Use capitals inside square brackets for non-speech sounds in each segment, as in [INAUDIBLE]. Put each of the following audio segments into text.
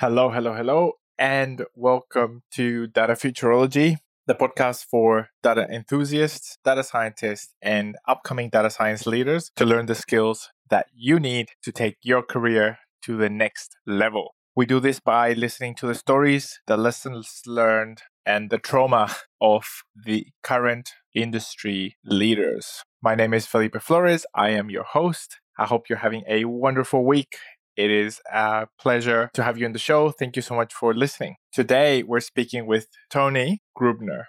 Hello, hello, hello, and welcome to Data Futurology, the podcast for data enthusiasts, data scientists, and upcoming data science leaders to learn the skills that you need to take your career to the next level. We do this by listening to the stories, the lessons learned, and the trauma of the current industry leaders. My name is Felipe Flores. I am your host. I hope you're having a wonderful week it is a pleasure to have you on the show. Thank you so much for listening. Today, we're speaking with Tony Grubner.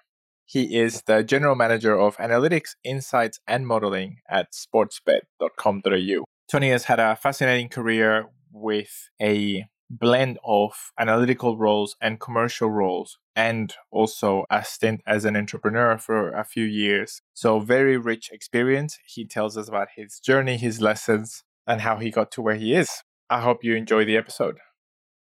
He is the general manager of analytics, insights, and modeling at sportsbet.com.au. Tony has had a fascinating career with a blend of analytical roles and commercial roles, and also a stint as an entrepreneur for a few years. So, very rich experience. He tells us about his journey, his lessons, and how he got to where he is. I hope you enjoy the episode.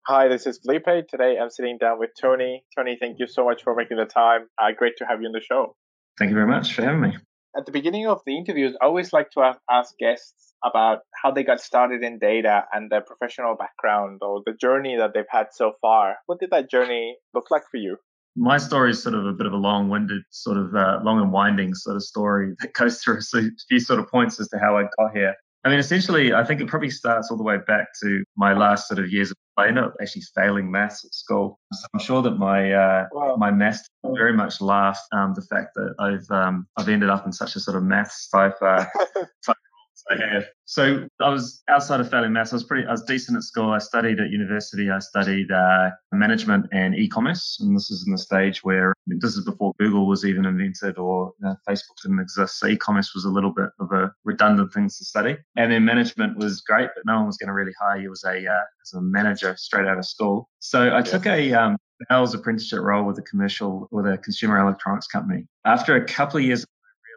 Hi, this is Felipe. Today I'm sitting down with Tony. Tony, thank you so much for making the time. Uh, great to have you on the show. Thank you very much for having me. At the beginning of the interviews, I always like to ask guests about how they got started in data and their professional background or the journey that they've had so far. What did that journey look like for you? my story is sort of a bit of a long-winded, sort of uh, long and winding sort of story that goes through a few sort of points as to how I got here. I mean, essentially, I think it probably starts all the way back to my last sort of years of up actually failing maths at school. So I'm sure that my uh, wow. my maths very much laughed um, the fact that I've um, I've ended up in such a sort of maths [LAUGHS] type uh, type I have. So I was outside of failing maths. I was pretty, I was decent at school. I studied at university. I studied uh, management and e-commerce, and this is in the stage where I mean, this is before Google was even invented or uh, Facebook didn't exist. So e-commerce was a little bit of a redundant thing to study. And then management was great, but no one was going to really hire you as a uh, as a manager straight out of school. So I took a um, sales apprenticeship role with a commercial with a consumer electronics company. After a couple of years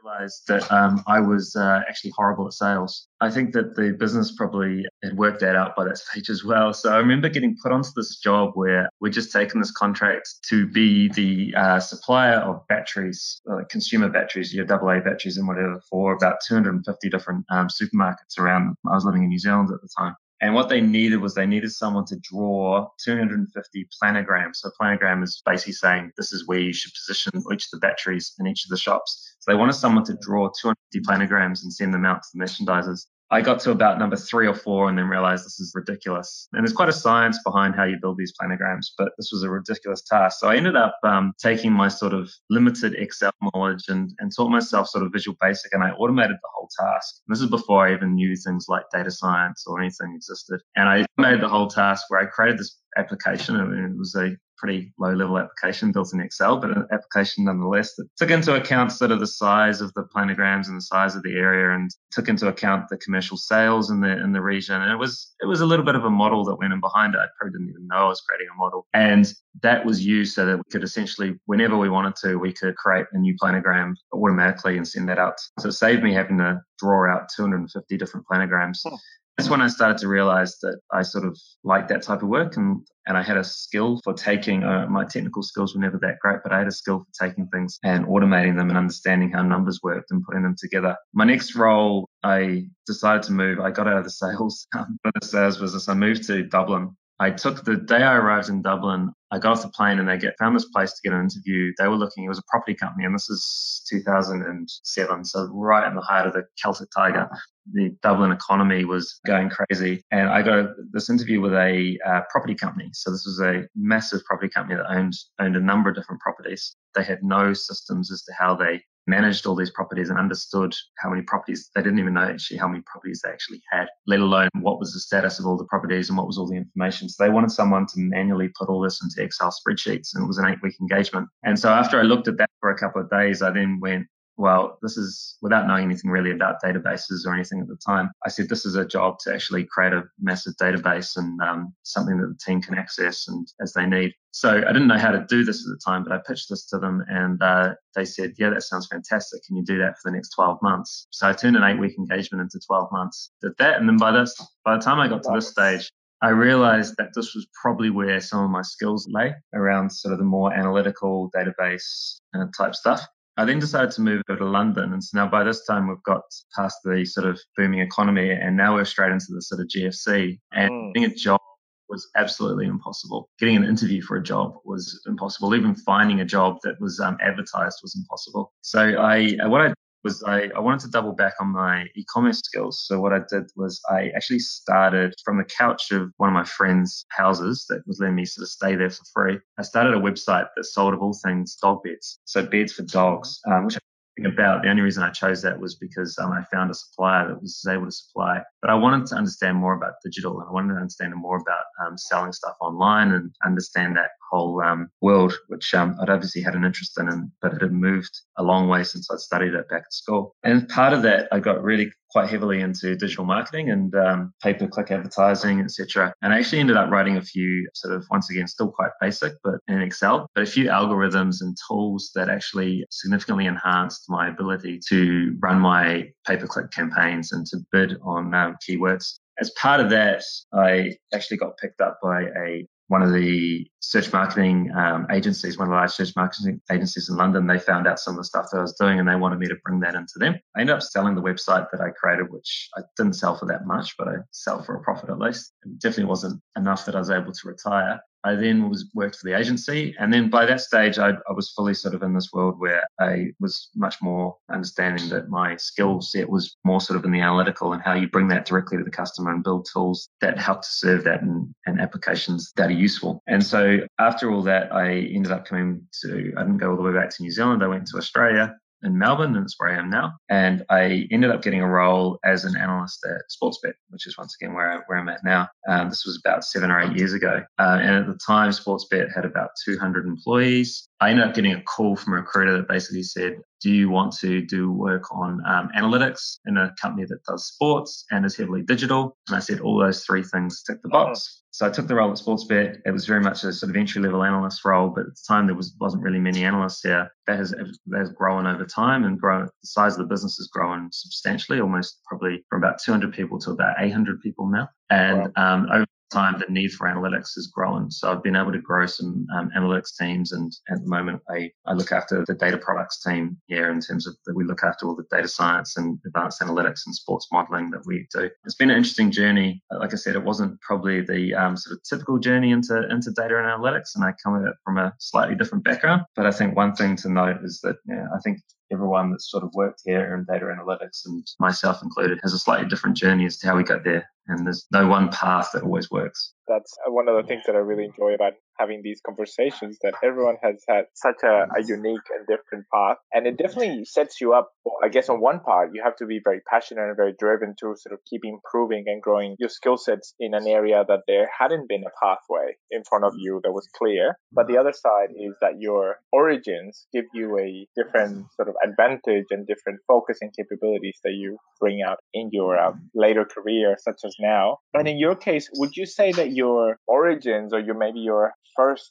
realized that um, I was uh, actually horrible at sales. I think that the business probably had worked that out by that [LAUGHS] stage as well. So I remember getting put onto this job where we're just taking this contract to be the uh, supplier of batteries, uh, consumer batteries, your AA batteries and whatever, for about 250 different um, supermarkets around. I was living in New Zealand at the time. And what they needed was they needed someone to draw 250 planograms. So planogram is basically saying this is where you should position each of the batteries in each of the shops. So they wanted someone to draw 250 planograms and send them out to the merchandisers. I got to about number three or four and then realized this is ridiculous. And there's quite a science behind how you build these planograms, but this was a ridiculous task. So I ended up um, taking my sort of limited Excel knowledge and, and taught myself sort of Visual Basic and I automated the whole task. And this is before I even knew things like data science or anything existed. And I made the whole task where I created this application and it was a pretty low level application built in Excel, but an application nonetheless that took into account sort of the size of the planograms and the size of the area and took into account the commercial sales in the in the region. And it was it was a little bit of a model that went in behind it. I probably didn't even know I was creating a model. And that was used so that we could essentially, whenever we wanted to, we could create a new planogram automatically and send that out. So it saved me having to draw out 250 different planograms. Hmm. That's when I started to realize that I sort of liked that type of work and, and I had a skill for taking, uh, my technical skills were never that great, but I had a skill for taking things and automating them and understanding how numbers worked and putting them together. My next role, I decided to move. I got out of the sales, [LAUGHS] um, the sales business. I moved to Dublin I took the day I arrived in Dublin, I got off the plane and they get found this place to get an interview. They were looking, it was a property company, and this is 2007, so right in the height of the Celtic Tiger. The Dublin economy was going crazy, and I got this interview with a uh, property company. So this was a massive property company that owned owned a number of different properties. They had no systems as to how they managed all these properties and understood how many properties they didn't even know actually how many properties they actually had, let alone what was the status of all the properties and what was all the information. So they wanted someone to manually put all this into Excel spreadsheets and it was an eight week engagement. And so after I looked at that for a couple of days, I then went, well, this is without knowing anything really about databases or anything at the time. I said this is a job to actually create a massive database and um, something that the team can access and as they need. So I didn't know how to do this at the time, but I pitched this to them and uh, they said, yeah, that sounds fantastic. Can you do that for the next 12 months? So I turned an eight week engagement into 12 months, did that. And then by this, by the time I got to this stage, I realized that this was probably where some of my skills lay around sort of the more analytical database uh, type stuff. I then decided to move over to London. And so now by this time, we've got past the sort of booming economy and now we're straight into the sort of GFC and mm. getting a job was absolutely impossible. Getting an interview for a job was impossible. Even finding a job that was um, advertised was impossible. So I, what I was I, I wanted to double back on my e-commerce skills. So what I did was I actually started from the couch of one of my friends' houses that was letting me sort of stay there for free. I started a website that sold of all things dog beds. So beds for dogs, um, which about the only reason I chose that was because um, I found a supplier that was able to supply. But I wanted to understand more about digital and I wanted to understand more about um, selling stuff online and understand that whole um, world, which um, I'd obviously had an interest in, but it had moved a long way since I'd studied it back at school. And part of that, I got really quite heavily into digital marketing and um, pay-per-click advertising, etc. And I actually ended up writing a few sort of once again still quite basic, but in Excel, but a few algorithms and tools that actually significantly enhanced my ability to run my pay-per-click campaigns and to bid on um, keywords. As part of that, I actually got picked up by a one of the search marketing um, agencies, one of the large search marketing agencies in London, they found out some of the stuff that I was doing and they wanted me to bring that into them. I ended up selling the website that I created, which I didn't sell for that much, but I sell for a profit at least. It definitely wasn't enough that I was able to retire. I then was worked for the agency, and then by that stage, I, I, was fully sort of in this world where I was much more understanding that my skill set was more sort of in the analytical and how you bring that directly to the customer and build tools that help to serve that and, and applications that are useful. And so after all that, I ended up coming to I didn't go all the way back to New Zealand. I went to Australia in Melbourne, and that's where I am now. And I ended up getting a role as an analyst at Sportsbet, which is once again where, I, where I'm at now. Um, this was about seven or eight years ago. Uh, and at the time, Sportsbet had about 200 employees. I ended up getting a call from a recruiter that basically said, Do you want to do work on um, analytics in a company that does sports and is heavily digital? And I said, All those three things tick the box. So I took the role at Sportsbet. It was very much a sort of entry level analyst role, but at the time there was wasn't really many analysts here. That has that has grown over time and grown. The size of the business has grown substantially, almost probably from about 200 people to about 800 people now. And wow. um, over time, the need for analytics has grown. So I've been able to grow some um, analytics teams, and at the moment, I, I look after the data products team here in terms of that we look after all the data science and advanced analytics and sports modeling that we do. It's been an interesting journey. Like I said, it wasn't probably the um, sort of typical journey into into data and analytics, and I come at it from a slightly different background. But I think one thing to note is that yeah, I think everyone that's sort of worked here in data analytics and myself included has a slightly different journey as to how we got there. And there's no one path that always works. That's one of the things that I really enjoy about having these conversations that everyone has had such a, a, unique and different path. And it definitely sets you up. I guess on one part, you have to be very passionate and very driven to sort of keep improving and growing your skill sets in an area that there hadn't been a pathway in front of you that was clear. But the other side is that your origins give you a different sort of advantage and different focus and capabilities that you bring out in your um, later career, such as now. And in your case, would you say that your origins or your maybe your first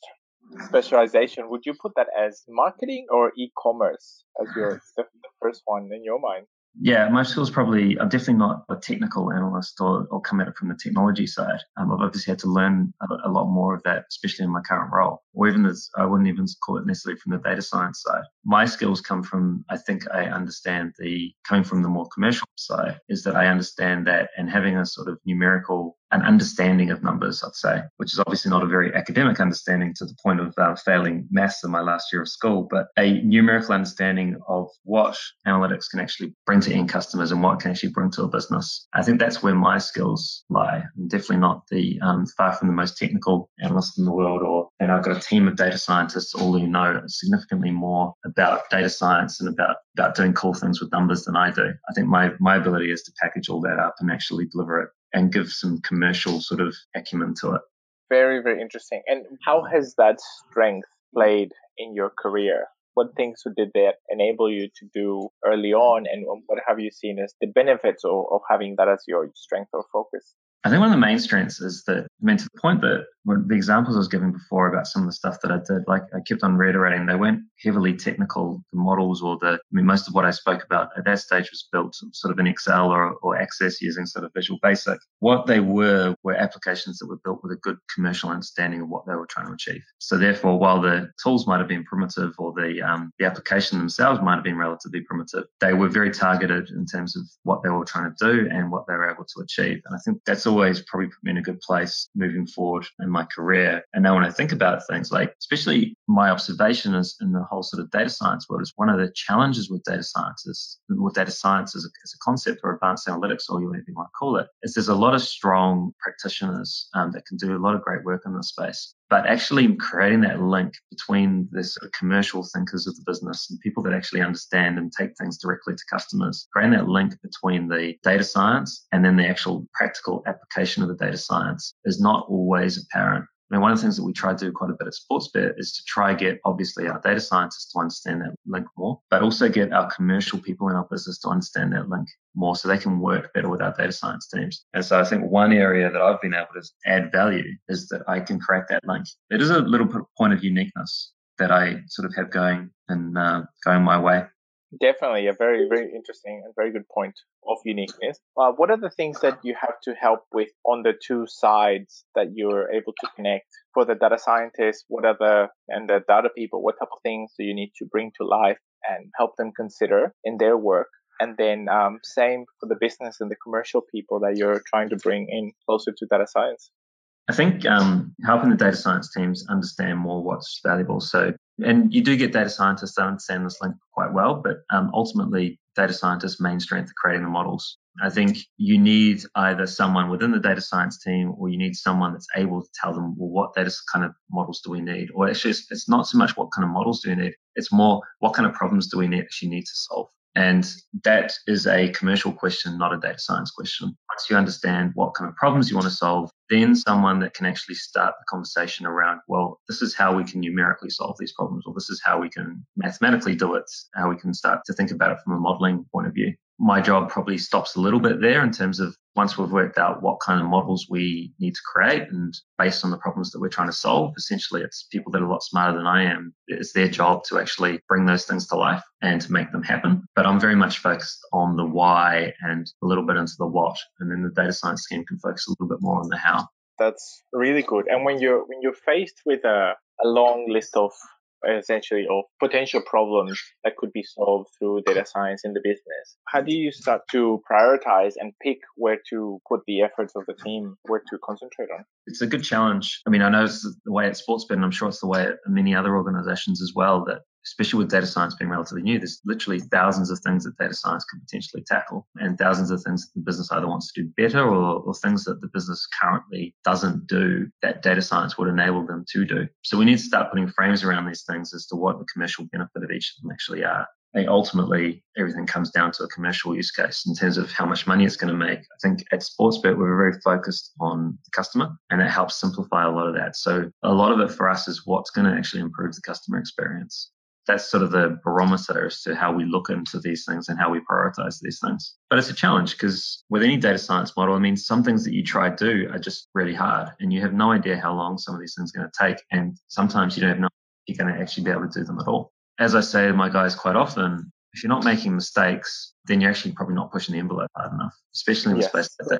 specialization, would you put that as marketing or e-commerce as your [SIGHS] the, the first one in your mind? Yeah, my skills probably, I'm definitely not a technical analyst or, or come at it from the technology side. Um, I've obviously had to learn a, a, lot more of that, especially in my current role, or even as I wouldn't even call it necessarily from the data science side. My skills come from, I think I understand the, coming from the more commercial side, is that I understand that and having a sort of numerical an understanding of numbers, I'd say, which is obviously not a very academic understanding to the point of uh, failing maths in my last year of school, but a numerical understanding of what analytics can actually bring to end customers and what can actually bring to a business. I think that's where my skills lie. I'm definitely not the um, far from the most technical analyst in the world, or and I've got a team of data scientists all who know significantly more about data science and about about doing cool things with numbers than I do. I think my my ability is to package all that up and actually deliver it and give some commercial sort of acumen to it. Very, very interesting. And how has that strength played in your career? What things did that enable you to do early on, and what have you seen as the benefits of, of having that as your strength or focus? I think one of the main strengths is that, I mean, to the point that the examples I was giving before about some of the stuff that I did, like I kept on reiterating, they weren't heavily technical. The models or the, I mean, most of what I spoke about at that stage was built sort of in Excel or, or Access using sort of Visual Basic. What they were were applications that were built with a good commercial understanding of what they were trying to achieve. So therefore, while the tools might have been primitive or the um, the application themselves might have been relatively primitive, they were very targeted in terms of what they were trying to do and what they were able to achieve. And I think that's always probably put me in a good place moving forward in my career. And now when I think about things like, especially my observation is in the whole sort of data science world is one of the challenges with data science is with data science as a, as a concept or advanced analytics or whatever you want to call it, is there's a lot of strong practitioners um, that can do a lot of great work in this space. But actually creating that link between the sort of commercial thinkers of the business and people that actually understand and take things directly to customers, creating that link between the data science and then the actual practical application of the data science is not always apparent. I mean, one of the things that we try to do quite a bit at Sportsbet is to try get obviously our data scientists to understand that link more, but also get our commercial people in our business to understand that link more so they can work better with our data science teams. And so I think one area that I've been able to add value is that I can create that link. It is a little point of uniqueness that I sort of have going and uh, going my way. Definitely a very, very interesting and very good point of uniqueness. Uh, what are the things that you have to help with on the two sides that you're able to connect for the data scientists? What are the, and the data people, what type of things do you need to bring to life and help them consider in their work? And then um, same for the business and the commercial people that you're trying to bring in closer to data science. I think um, helping the data science teams understand more what's valuable. So, and you do get data scientists that understand this link quite well, but um, ultimately, data scientists' main strength are creating the models. I think you need either someone within the data science team or you need someone that's able to tell them, well, what data kind of models do we need? Or it's, it's not so much what kind of models do we need, it's more what kind of problems do we need, actually need to solve. And that is a commercial question, not a data science question. Once you understand what kind of problems you want to solve, then someone that can actually start the conversation around, well, this is how we can numerically solve these problems, or this is how we can mathematically do it, how we can start to think about it from a modeling point of view my job probably stops a little bit there in terms of once we've worked out what kind of models we need to create and based on the problems that we're trying to solve, essentially it's people that are a lot smarter than I am. It's their job to actually bring those things to life and to make them happen. But I'm very much focused on the why and a little bit into the what. And then the data science team can focus a little bit more on the how. That's really good. And when you're when you're faced with a, a long list of essentially of potential problems that could be solved through data science in the business. How do you start to prioritize and pick where to put the efforts of the team, where to concentrate on? It's a good challenge. I mean, I know it's the way at Sportsbet, and I'm sure it's the way at many other organizations as well, that especially with data science being relatively new, there's literally thousands of things that data science could potentially tackle and thousands of things that the business either wants to do better or, or, things that the business currently doesn't do that data science would enable them to do. So we need to start putting frames around these things as to what the commercial benefit of each of them actually are. And ultimately, everything comes down to a commercial use case in terms of how much money it's going to make. I think at Sportsbet, we're very focused on the customer and it helps simplify a lot of that. So a lot of it for us is what's going to actually improve the customer experience that's sort of the barometer as to how we look into these things and how we prioritize these things. But it's a challenge because with any data science model, I mean, some things that you try to do are just really hard and you have no idea how long some of these things are going to take. And sometimes you don't know if you're going to actually be able to do them at all. As I say to my guys quite often, if you're not making mistakes, then you're actually probably not pushing the envelope hard enough, especially in the yes. space that.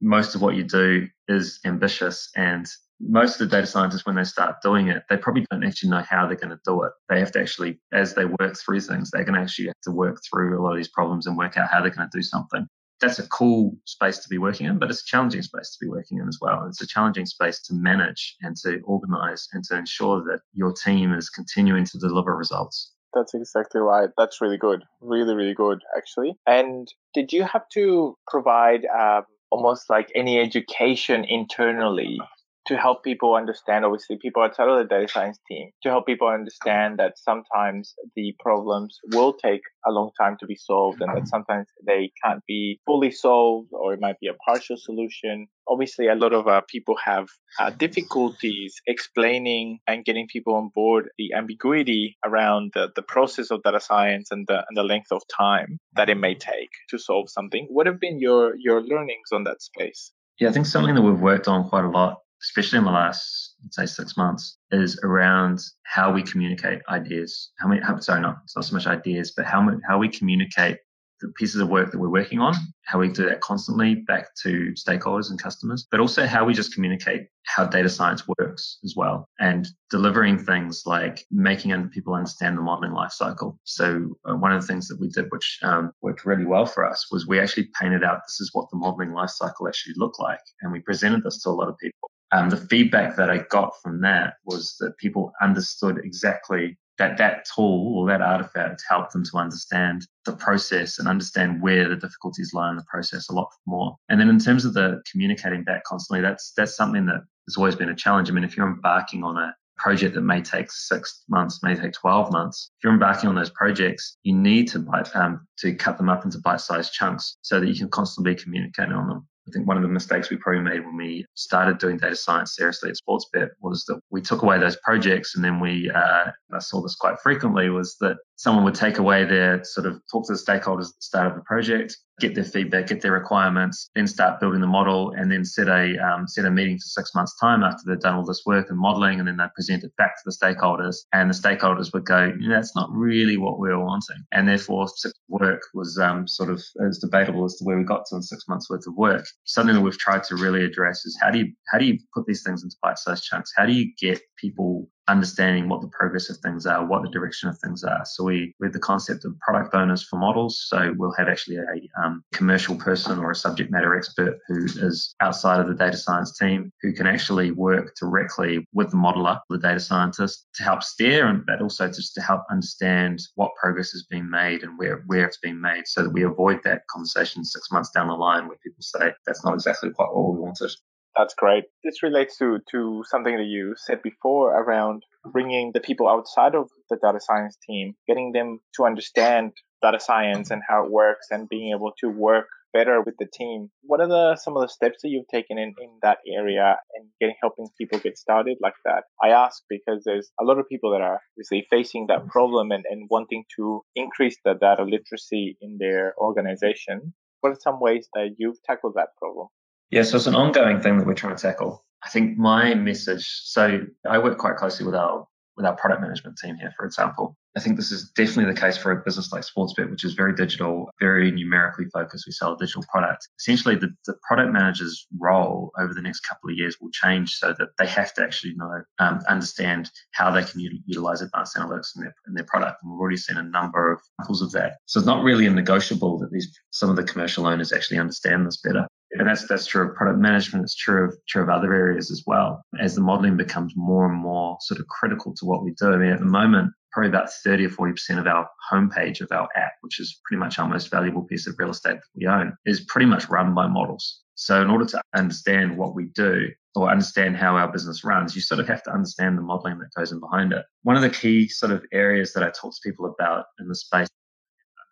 Most of what you do is ambitious and most of the data scientists, when they start doing it, they probably don't actually know how they're going to do it. They have to actually, as they work through things, they're going to actually have to work through a lot of these problems and work out how they're going to do something. That's a cool space to be working in, but it's a challenging space to be working in as well. It's a challenging space to manage and to organize and to ensure that your team is continuing to deliver results. That's exactly right. That's really good. Really, really good, actually. And did you have to provide um, almost like any education internally to help people understand, obviously, people outside of the data science team, to help people understand that sometimes the problems will take a long time to be solved and that sometimes they can't be fully solved or it might be a partial solution. Obviously, a lot of uh, people have uh, difficulties explaining and getting people on board the ambiguity around the, the process of data science and the, and the length of time that it may take to solve something. What have been your, your learnings on that space? Yeah, I think something that we've worked on quite a lot especially in the last, let's say, six months, is around how we communicate ideas. How many, how, sorry, not, not so much ideas, but how, how we communicate the pieces of work that we're working on, how we do that constantly back to stakeholders and customers, but also how we just communicate how data science works as well and delivering things like making people understand the modeling lifecycle. So uh, one of the things that we did, which um, worked really well for us was we actually painted out this is what the modeling lifecycle actually looked like. And we presented this to a lot of people um, the feedback that I got from that was that people understood exactly that that tool or that artifact helped them to understand the process and understand where the difficulties lie in the process a lot more. And then in terms of the communicating back constantly, that's that's something that has always been a challenge. I mean, if you're embarking on a project that may take six months, may take 12 months. If you're embarking on those projects, you need to bite, um, to cut them up into bite-sized chunks so that you can constantly be communicating on them. I think one of the mistakes we probably made when we started doing data science seriously at Sportsbet was that we took away those projects and then we, uh, I saw this quite frequently, was that someone would take away their sort of talk to the stakeholders at the start of the project, get their feedback, get their requirements, then start building the model, and then set a um, set a meeting for six months' time after they've done all this work and modeling, and then they present it back to the stakeholders, and the stakeholders would go, "That's not really what we were wanting," and therefore work was um, sort of as debatable as to where we got to in six months worth of work. Something that we've tried to really address is how do you how do you put these things into bite-sized chunks? How do you get people understanding what the progress of things are, what the direction of things are. So we with the concept of product owners for models. So we'll have actually a um, commercial person or a subject matter expert who is outside of the data science team who can actually work directly with the modeler, the data scientist, to help steer and but also just to help understand what progress is being made and where where it's being made, so that we avoid that conversation six months down the line where people say that's not exactly quite what we wanted. That's great. This relates to, to something that you said before around bringing the people outside of the data science team, getting them to understand data science and how it works and being able to work better with the team. What are the some of the steps that you've taken in, in that area and getting helping people get started like that? I ask because there's a lot of people that are obviously facing that problem and, and wanting to increase the data literacy in their organization. What are some ways that you've tackled that problem? Yeah, so it's an ongoing thing that we're trying to tackle. I think my message, so I work quite closely with our with our product management team here, for example. I think this is definitely the case for a business like Sportsbet, which is very digital, very numerically focused. We sell digital product. Essentially, the, the product manager's role over the next couple of years will change so that they have to actually know, um, understand how they can u- utilize advanced analytics in their, in their product. And we've already seen a number of examples of that. So it's not really a negotiable that these some of the commercial owners actually understand this better and that's that's true of product management. It's true of true of other areas as well. As the modeling becomes more and more sort of critical to what we do. I mean, at the moment, probably about 30 or 40 percent of our homepage of our app, which is pretty much our most valuable piece of real estate that we own, is pretty much run by models. So in order to understand what we do or understand how our business runs, you sort of have to understand the modeling that goes in behind it. One of the key sort of areas that I talk to people about in the space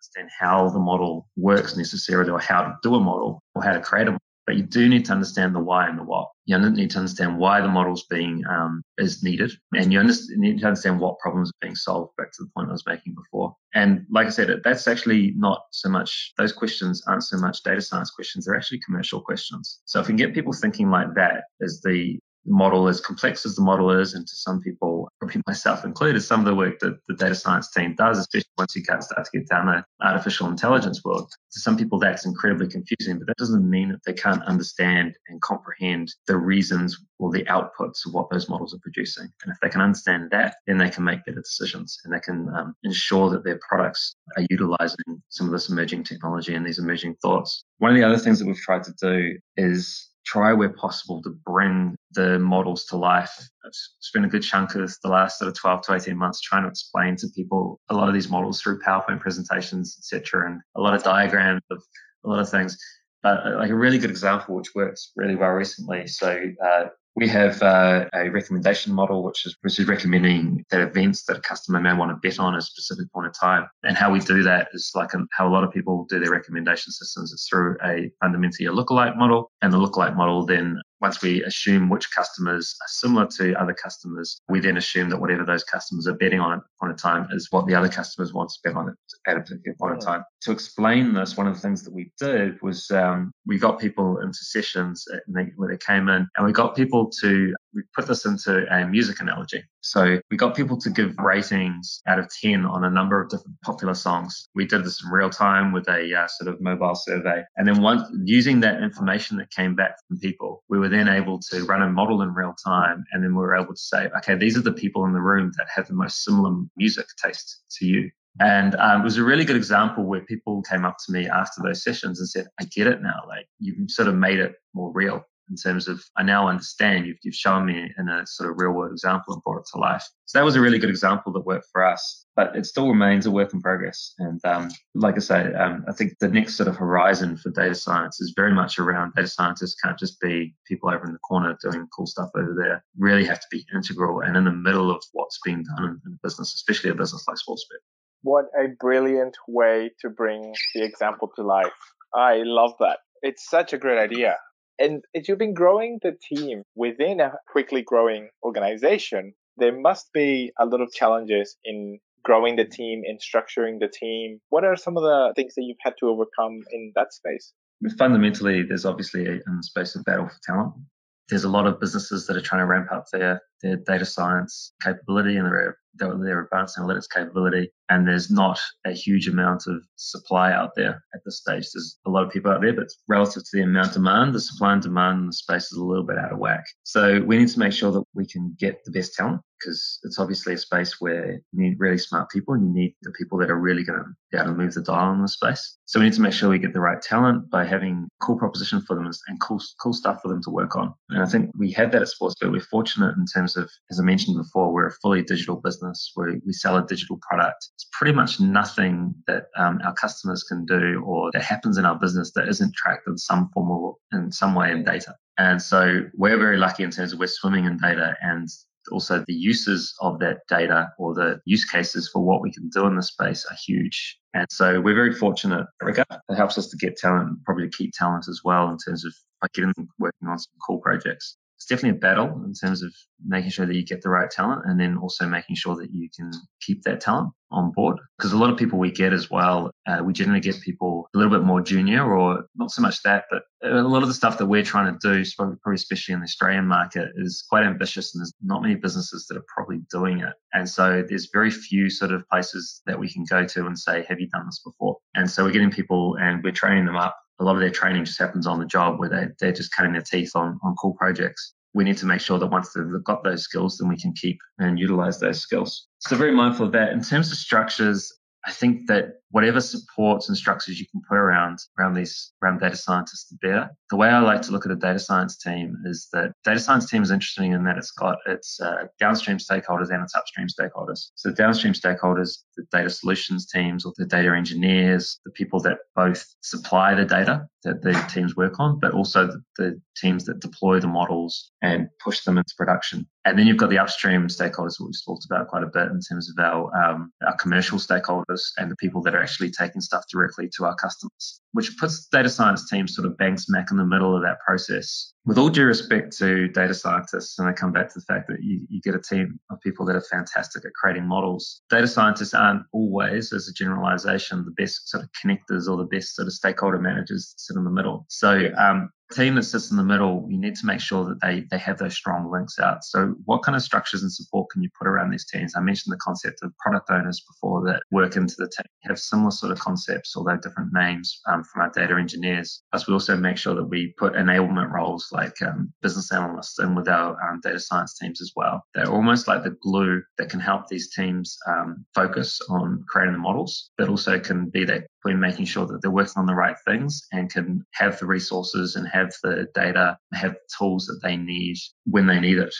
understand how the model works necessarily or how to do a model or how to create a model. But you do need to understand the why and the what. You need to understand why the model's being um, is needed, and you need to understand what problems are being solved. Back to the point I was making before. And like I said, that's actually not so much. Those questions aren't so much data science questions; they're actually commercial questions. So if we can get people thinking like that as the model, as complex as the model is, and to some people, probably myself included, some of the work that the data science team does, especially once you start to get down the artificial intelligence world, to some people that's incredibly confusing, but that doesn't mean that they can't understand and comprehend the reasons or the outputs of what those models are producing. And if they can understand that, then they can make better decisions and they can um, ensure that their products are utilizing some of this emerging technology and these emerging thoughts. One of the other things that we've tried to do is try where possible to bring the models to life. I've spent a good chunk of the last sort of 12 to 18 months trying to explain to people a lot of these models through PowerPoint presentations, etc., and a lot of diagrams of a lot of things. But uh, like a really good example, which works really well recently. So uh, we have uh, a recommendation model, which is, which is recommending that events that a customer may want to bet on at a specific point in time. And how we do that is like a, how a lot of people do their recommendation systems. It's through a fundamentally a lookalike model. And the lookalike model then once we assume which customers are similar to other customers, we then assume that whatever those customers are betting on at a point in time is what the other customers want to bet on at a particular point in time. To explain this, one of the things that we did was um, we got people into sessions they, where they came in and we got people to, we put this into a music analogy. So we got people to give ratings out of 10 on a number of different popular songs. We did this in real time with a uh, sort of mobile survey. And then once using that information that came back from people, we were then able to run a model in real time. And then we were able to say, okay, these are the people in the room that have the most similar music taste to you. And um, it was a really good example where people came up to me after those sessions and said, I get it now. Like you've sort of made it more real. In terms of I now understand you've, you've shown me in a sort of real world example and brought it to life. So that was a really good example that worked for us, but it still remains a work in progress. And um, like I say, um, I think the next sort of horizon for data science is very much around data scientists can't just be people over in the corner doing cool stuff over there. Really have to be integral and in the middle of what's being done in, in business, especially a business like Sportsbet. What a brilliant way to bring the example to life. I love that. It's such a great idea. And as you've been growing the team within a quickly growing organization, there must be a lot of challenges in growing the team, in structuring the team. What are some of the things that you've had to overcome in that space? Fundamentally, there's obviously a, a space of battle for talent. There's a lot of businesses that are trying to ramp up their, their data science capability and their, their advanced analytics capability and there's not a huge amount of supply out there at this stage. There's a lot of people out there, but relative to the amount of demand, the supply and demand in the space is a little bit out of whack. So we need to make sure that we can get the best talent because it's obviously a space where you need really smart people and you need the people that are really going to be able to move the dial in the space. So we need to make sure we get the right talent by having cool proposition for them and cool, cool stuff for them to work on. And I think we have that at Sportsbet. We're fortunate in terms of, as I mentioned before, we're a fully digital business we sell a digital product it's pretty much nothing that um, our customers can do or that happens in our business that isn't tracked in some form or in some way in data. And so we're very lucky in terms of we're swimming in data and also the uses of that data or the use cases for what we can do in the space are huge. And so we're very fortunate. It helps us to get talent, probably to keep talent as well in terms of like getting working on some cool projects it's definitely a battle in terms of making sure that you get the right talent and then also making sure that you can keep that talent on board. Because a lot of people we get as well, uh, we generally get people a little bit more junior or not so much that, but a lot of the stuff that we're trying to do, probably especially in the Australian market, is quite ambitious and there's not many businesses that are probably doing it. And so there's very few sort of places that we can go to and say, have you done this before? And so we're getting people and we're training them up a lot of their training just happens on the job where they, they're just cutting their teeth on, on cool projects. We need to make sure that once they've got those skills, then we can keep and utilize those skills. So very mindful of that. In terms of structures, I think that whatever supports and structures you can put around around these around data scientists the better. The way I like to look at a data science team is that data science team is interesting in that it's got its uh, downstream stakeholders and its upstream stakeholders. So downstream stakeholders, the data solutions teams or the data engineers, the people that both supply the data that the teams work on, but also the, the teams that deploy the models and push them into production. And then you've got the upstream stakeholders, we've talked about quite a bit in terms of our um, our commercial stakeholders and the people that are actually taking stuff directly to our customers, which puts data science teams sort of bang smack in the middle of that process. With all due respect to data scientists, and I come back to the fact that you, you get a team of people that are fantastic at creating models. Data scientists aren't always, as a generalization, the best sort of connectors or the best sort of stakeholder managers that sit in the middle. So um, team that sits in the middle, you need to make sure that they they have those strong links out. So, what kind of structures and support can you put around these teams? I mentioned the concept of product owners before that work into the team, have similar sort of concepts, although different names um, from our data engineers. Plus, we also make sure that we put enablement roles like um, business analysts in with our um, data science teams as well. They're almost like the glue that can help these teams um, focus on creating the models, but also can be that between making sure that they're working on the right things and can have the resources and have the data, have tools that they need when they need it.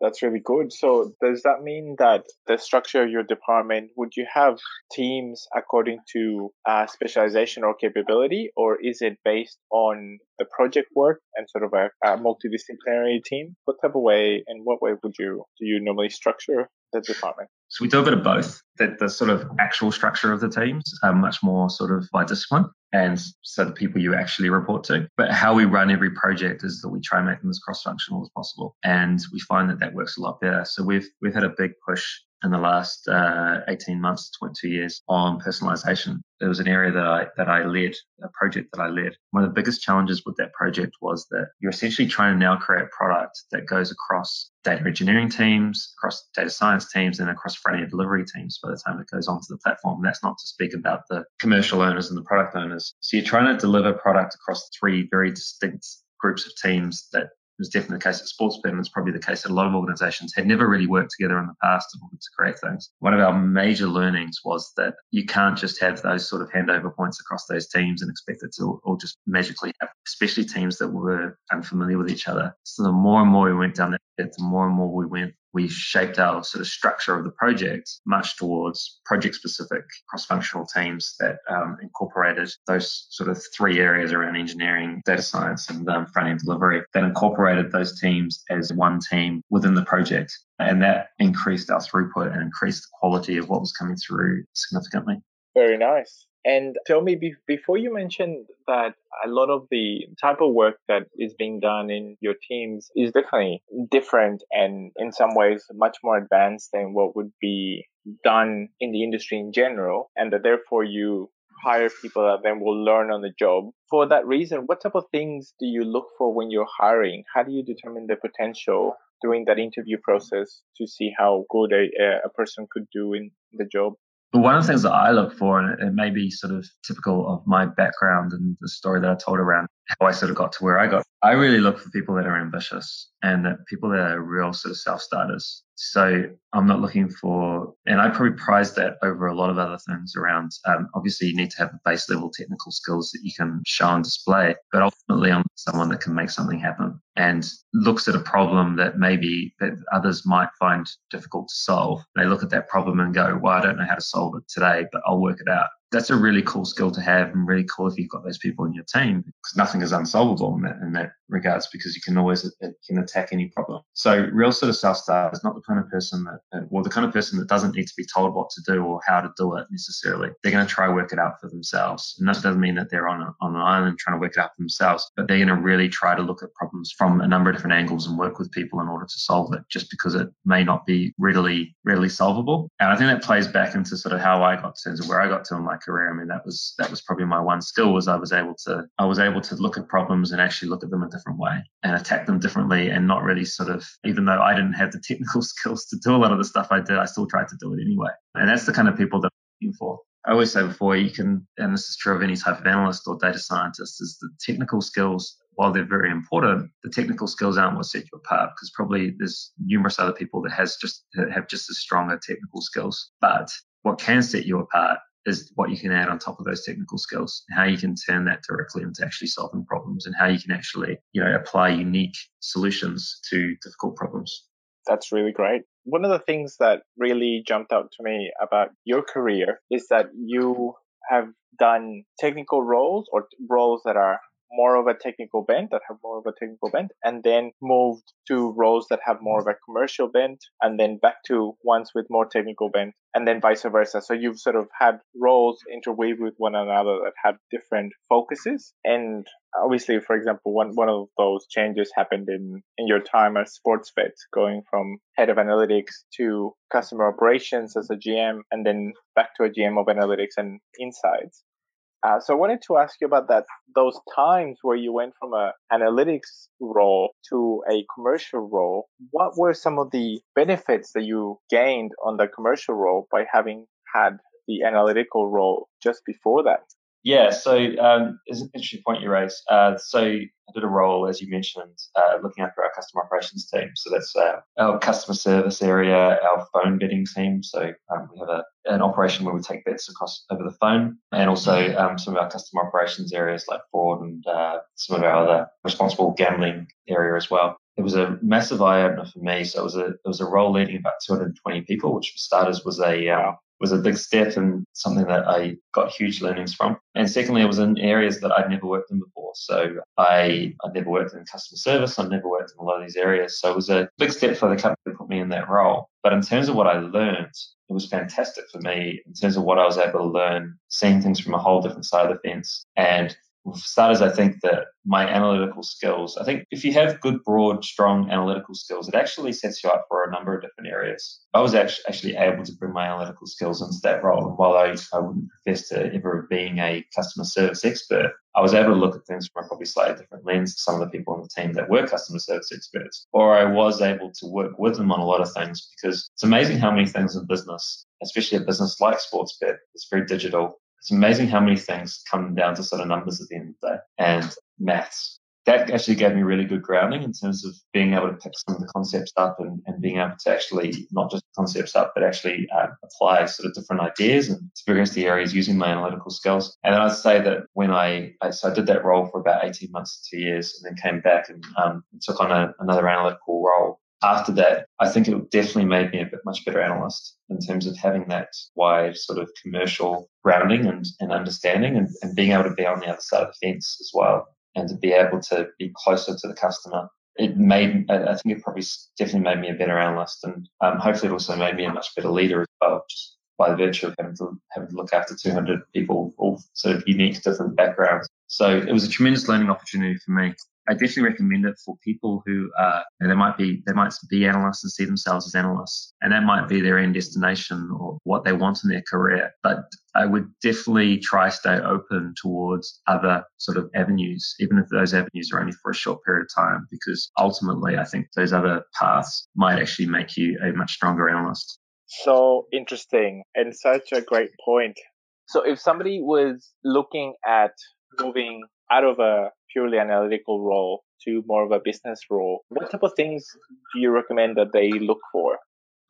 That's really good. So does that mean that the structure of your department would you have teams according to uh, specialization or capability, or is it based on the project work and sort of a, a multidisciplinary team? What type of way and what way would you do you normally structure the department? So we do a bit of both. The, the sort of actual structure of the teams are much more sort of by discipline and so the people you actually report to. But how we run every project is that we try and make them as cross-functional as possible, and we find that that works a lot better. So we've we've had a big push in the last uh, 18 months, 22 years on personalization. It was an area that I, that I led, a project that I led. One of the biggest challenges with that project was that you're essentially trying to now create a product that goes across data engineering teams, across data science teams, and across front end delivery teams by the time it goes onto the platform. That's not to speak about the commercial owners and the product owners. So you're trying to deliver product across three very distinct groups of teams that was definitely the case at Sportsbet, and it's probably the case at a lot of organizations, had never really worked together in the past in order to create things. One of our major learnings was that you can't just have those sort of handover points across those teams and expect it to all just magically happen, especially teams that were unfamiliar with each other. So the more and more we went down that the more and more we went we shaped our sort of structure of the project much towards project specific cross functional teams that um, incorporated those sort of three areas around engineering, data science, and um, front end delivery that incorporated those teams as one team within the project. And that increased our throughput and increased the quality of what was coming through significantly. Very nice. And tell me, before you mentioned that a lot of the type of work that is being done in your teams is definitely different and in some ways much more advanced than what would be done in the industry in general, and that therefore you hire people that then will learn on the job. For that reason, what type of things do you look for when you're hiring? How do you determine the potential during that interview process to see how good a, a person could do in the job? But one of the things that I look for, and it may be sort of typical of my background and the story that I told around how I sort of got to where I got, I really look for people that are ambitious and that people that are real sort of self starters. So I'm not looking for, and I probably prize that over a lot of other things around. Um, obviously, you need to have the base level technical skills that you can show and display, but ultimately, I'm someone that can make something happen and looks at a problem that maybe that others might find difficult to solve. They look at that problem and go, "Well, I don't know how to solve it today, but I'll work it out." That's a really cool skill to have and really cool if you've got those people in your team because nothing is unsolvable in that, in that regards because you can always uh, can attack any problem. So real sort of self-start is not the kind of person that, well, the kind of person that doesn't need to be told what to do or how to do it necessarily. They're going to try work it out for themselves. And that doesn't mean that they're on, a, on an island trying to work it out for themselves, but they're going to really try to look at problems from a number of different angles and work with people in order to solve it just because it may not be readily, readily solvable. And I think that plays back into sort of how I got to, into where I got to in my career. I mean, that was, that was probably my one skill was I was able to, I was able to look at problems and actually look at them a different way and attack them differently and not really sort of, even though I didn't have the [LAUGHS] technical skills to do a lot of the stuff I did, I still tried to do it anyway. And that's the kind of people that I'm looking for. I always say before you can, and this is true of any type of analyst or data scientist, is the technical skills, while they're very important, the technical skills aren't what set you apart because probably there's numerous other people that has just that have just as strong technical skills. But what can set you apart is what you can add on top of those technical skills, how you can turn that directly into actually solving problems and how you can actually, you know, apply unique solutions to difficult problems. That's really great. One of the things that really jumped out to me about your career is that you have done technical roles or roles that are more of a technical bent, that have more of a technical bent, and then moved to roles that have more of a commercial bent, and then back to ones with more technical bent, and then vice versa. So you've sort of had roles interweave with one another that have different focuses. And obviously, for example, one, one of those changes happened in, in your time at Sportsbet, going from head of analytics to customer operations as a GM, and then back to a GM of analytics and insights. Uh, so I wanted to ask you about that. Those times where you went from a analytics role to a commercial role. What were some of the benefits that you gained on the commercial role by having had the analytical role just before that? Yeah, so um, it's an interesting point you raise. Uh, so I did a role, as you mentioned, uh, looking after our customer operations team. So that's uh, our customer service area, our phone betting team. So um, we have a, an operation where we take bets across over the phone, and also um, some of our customer operations areas like fraud and uh, some of our other responsible gambling area as well. It was a massive eye opener for me. So it was a it was a role leading about 220 people, which for starters was a uh, was a big step and something that I got huge learnings from. And secondly, it was in areas that I'd never worked in before. So I, I'd never worked in customer service. I'd never worked in a lot of these areas. So it was a big step for the company to put me in that role. But in terms of what I learned, it was fantastic for me in terms of what I was able to learn, seeing things from a whole different side of the fence and for starters, I think that my analytical skills, I think if you have good, broad, strong analytical skills, it actually sets you up for a number of different areas. I was actually able to bring my analytical skills into that role. While I, I wouldn't profess to ever being a customer service expert, I was able to look at things from a probably slightly different lens to some of the people on the team that were customer service experts. Or I was able to work with them on a lot of things because it's amazing how many things in business, especially a business like Sportsbet, it's very digital it's amazing how many things come down to sort of numbers at the end of the day and maths. that actually gave me really good grounding in terms of being able to pick some of the concepts up and, and being able to actually not just concepts up, but actually uh, apply sort of different ideas and progress the areas using my analytical skills. And then I'd say that when I, I so I did that role for about 18 months to two years and then came back and um, took on a, another analytical role after that, I think it definitely made me a bit much better analyst in terms of having that wide sort of commercial grounding and, and understanding and, and being able to be on the other side of the fence as well and to be able to be closer to the customer. It made, I think it probably definitely made me a better analyst and um, hopefully it also made me a much better leader as well, just by the virtue of having to, having to look after 200 people, all sort of unique, different backgrounds. So it was a tremendous learning opportunity for me. I definitely recommend it for people who uh, they might be they might be analysts and see themselves as analysts, and that might be their end destination or what they want in their career. But I would definitely try stay open towards other sort of avenues, even if those avenues are only for a short period of time, because ultimately I think those other paths might actually make you a much stronger analyst. So interesting and such a great point. So if somebody was looking at moving out of a purely analytical role to more of a business role, what type of things do you recommend that they look for?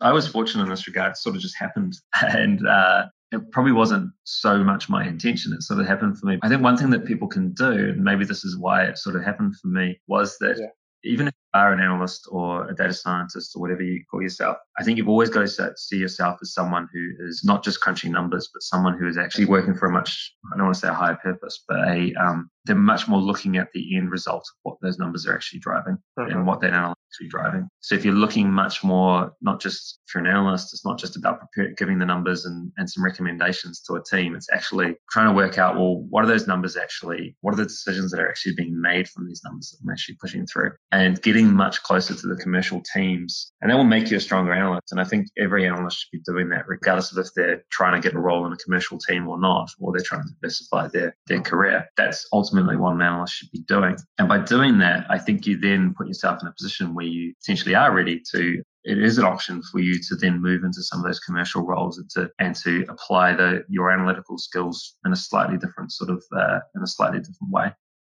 I was fortunate in this regard. It sort of just happened. [LAUGHS] And uh, it probably wasn't so much my intention. It sort of happened for me. I think one thing that people can do, and maybe this is why it sort of happened for me, was that yeah even if are an analyst or a data scientist or whatever you call yourself, I think you've always got to see yourself as someone who is not just crunching numbers, but someone who is actually working for a much, I don't want to say a higher purpose, but a, um, they're much more looking at the end result of what those numbers are actually driving mm-hmm. and what that analytics actually driving. So if you're looking much more, not just for an analyst, it's not just about prepare, giving the numbers and, and some recommendations to a team. It's actually trying to work out, well, what are those numbers actually, what are the decisions that are actually being made from these numbers that I'm actually pushing through and getting much closer to the commercial teams. And that will make you a stronger analyst. And I think every analyst should be doing that regardless of if they're trying to get a role in a commercial team or not, or they're trying to diversify their, their career. That's ultimately what an analyst should be doing. And by doing that, I think you then put yourself in a position where you essentially are ready to it is an option for you to then move into some of those commercial roles and to and to apply the your analytical skills in a slightly different sort of uh, in a slightly different way.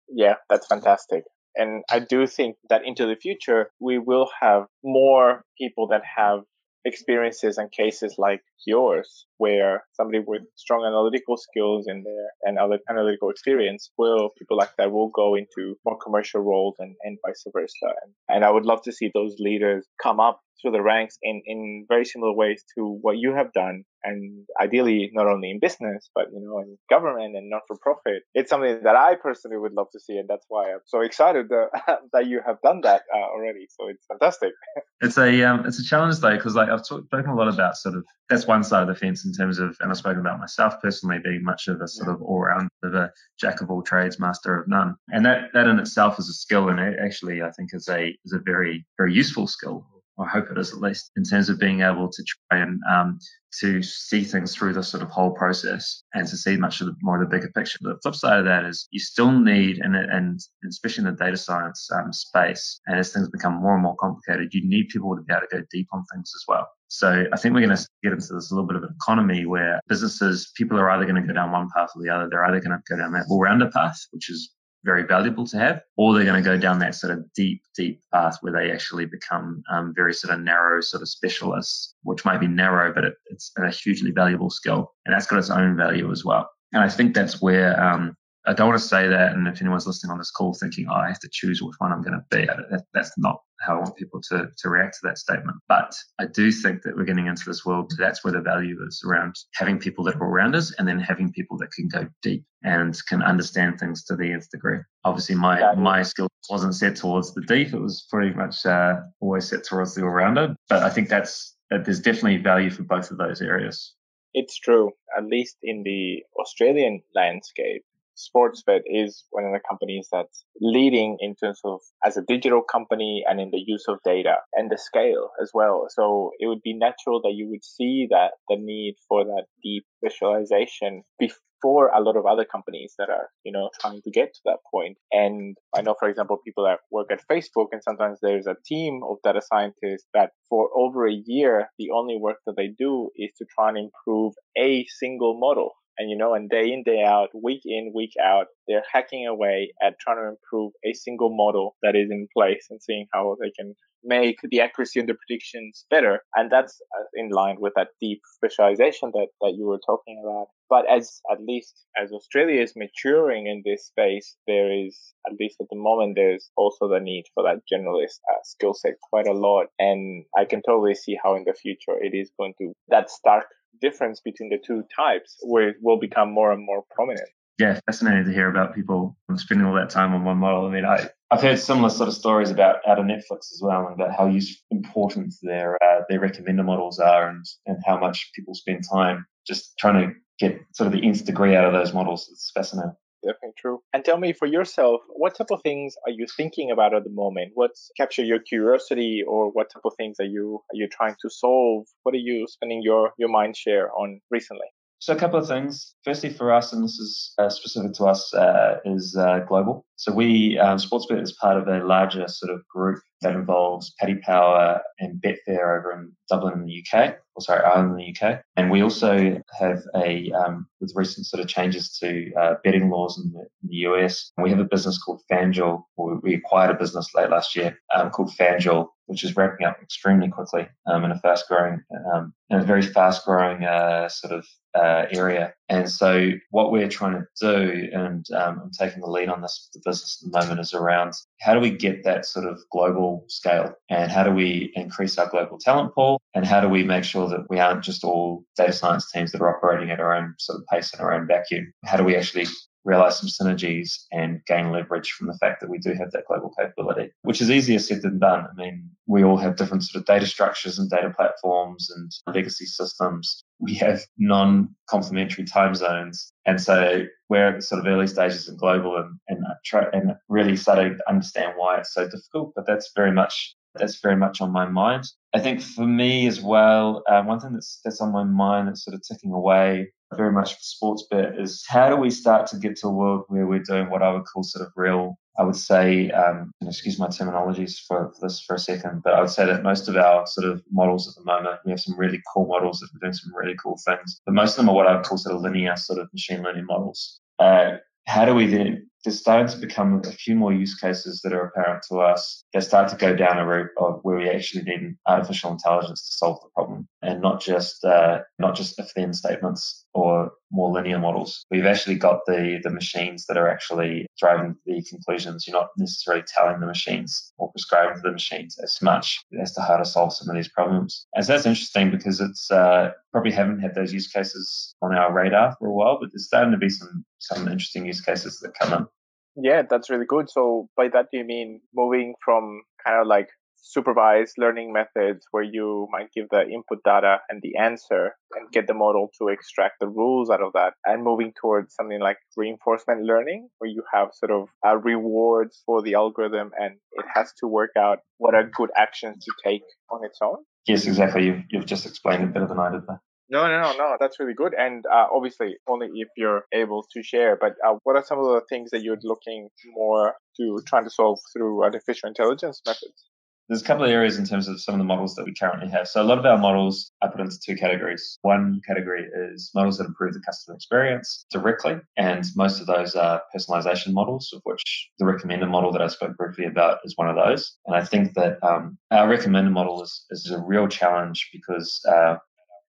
Yeah, that's fantastic. And I do think that into the future we will have more people that have experiences and cases like yours, where somebody with strong analytical skills and their and analytical experience will people like that will go into more commercial roles and, and vice versa. And, and I would love to see those leaders come up through the ranks in, in very similar ways to what you have done. And ideally, not only in business, but, you know, in government and not for profit. It's something that I personally would love to see. And that's why I'm so excited that, [LAUGHS] that you have done that uh, already. So it's fantastic. it's a, um, it's a challenge though, because like I've spoken a lot about sort of, that's one side of the fence in terms of, and I've spoken about myself personally being much of a sort of all round of a jack of all trades, master of none. And that, that in itself is a skill. And it actually, I think is a, is a very, very useful skill I hope it is at least, in terms of being able to try and um, to see things through the sort of whole process and to see much of the, more of the bigger picture. But the flip side of that is you still need, and, and especially in the data science um, space, and as things become more and more complicated, you need people to be able to go deep on things as well. So I think we're going to get into this little bit of an economy where businesses, people are either going to go down one path or the other. They're either going to go down that all-rounder path, which is very valuable to have, or they're going to go down that sort of deep, deep path where they actually become um, very sort of narrow sort of specialists, which might be narrow, but it, it's a hugely valuable skill. And that's got its own value as well. And I think that's where um, I don't want to say that. And if anyone's listening on this call thinking, oh, I have to choose which one I'm going to be, that, that's not how I want people to, to react to that statement. But I do think that we're getting into this world. That's where the value is around having people that are all rounders and then having people that can go deep and can understand things to the nth degree. Obviously, my, my skill wasn't set towards the deep. It was pretty much uh, always set towards the all rounder. But I think that's, that there's definitely value for both of those areas. It's true, at least in the Australian landscape Sportsbet is one of the companies that's leading in terms of as a digital company and in the use of data and the scale as well. So it would be natural that you would see that the need for that deep visualization before a lot of other companies that are, you know, trying to get to that point. And I know, for example, people that work at Facebook and sometimes there's a team of data scientists that for over a year, the only work that they do is to try and improve a single model And you know, and day in, day out, week in, week out, they're hacking away at trying to improve a single model that is in place and seeing how they can make the accuracy and the predictions better. And that's uh, in line with that deep specialization that, that you were talking about. But as at least as Australia is maturing in this space, there is, at least at the moment, there's also the need for that generalist uh, skill set quite a lot. And I can totally see how in the future it is going to, that stark difference between the two types it will become more and more prominent yeah, fascinating to hear about people spending all that time on one model. I mean, I, I've heard similar sort of stories about out of Netflix as well, and about how important their uh, their recommender models are, and and how much people spend time just trying to get sort of the nth degree out of those models. It's fascinating. Definitely true. And tell me for yourself, what type of things are you thinking about at the moment? What's capture your curiosity, or what type of things are you are you trying to solve? What are you spending your your mind share on recently? So a couple of things. Firstly, for us, and this is uh, specific to us, uh, is uh, global. So we um, Sportsbet is part of a larger sort of group that involves Paddy Power and Betfair over in Dublin in the UK, or sorry, Ireland in the UK. And we also have a um, with recent sort of changes to uh, betting laws in the, in the, US. We have a business called FanDuel, or we acquired a business late last year um, called FanDuel, which is ramping up extremely quickly um, in a fast growing, um, in a very fast growing uh, sort of uh, area. And so what we're trying to do, and um, I'm taking the lead on this the business at the moment, is around how do we get that sort of global scale and how do we increase our global talent pool and how do we make sure that we aren't just all data science teams that are operating at our own sort of pace in our own vacuum? How do we actually realize some synergies and gain leverage from the fact that we do have that global capability, which is easier said than done. I mean, we all have different sort of data structures and data platforms and legacy systems. We have non complementary time zones. And so we're at the sort of early stages in global and, and, and really starting to understand why it's so difficult. But that's very much that's very much on my mind. I think for me as well, um, one thing that's that's on my mind that's sort of ticking away very much for Sportsbet is how do we start to get to a world where we're doing what I would call sort of real, I would say, um, excuse my terminologies for, for, this for a second, but I would say that most of our sort of models at the moment, we have some really cool models that are doing some really cool things, but most of them are what I would call sort of linear sort of machine learning models. Uh, how do we then there's starting to become a few more use cases that are apparent to us. That start to go down a route of where we actually need artificial intelligence to solve the problem and not just uh, not just if then statements or more linear models. We've actually got the the machines that are actually driving the conclusions. You're not necessarily telling the machines or prescribing to the machines as much as to how to solve some of these problems. And so that's interesting because it's uh, probably haven't had those use cases on our radar for a while, but there's starting to be some some interesting use cases that come in. Yeah, that's really good. So by that do you mean moving from kind of like supervised learning methods where you might give the input data and the answer and get the model to extract the rules out of that and moving towards something like reinforcement learning where you have sort of uh, rewards for the algorithm and it has to work out what are good actions to take on its own yes exactly you've, you've just explained it better than i did there no, no, no, no. That's really good. And uh, obviously, only if you're able to share. But uh, what are some of the things that you're looking more to trying to solve through artificial intelligence methods? There's a couple of areas in terms of some of the models that we currently have. So a lot of our models are put into two categories. One category is models that improve the customer experience directly, and most of those are personalization models, of which the recommender model that I spoke briefly about is one of those. And I think that um, our recommender model is, is a real challenge because uh,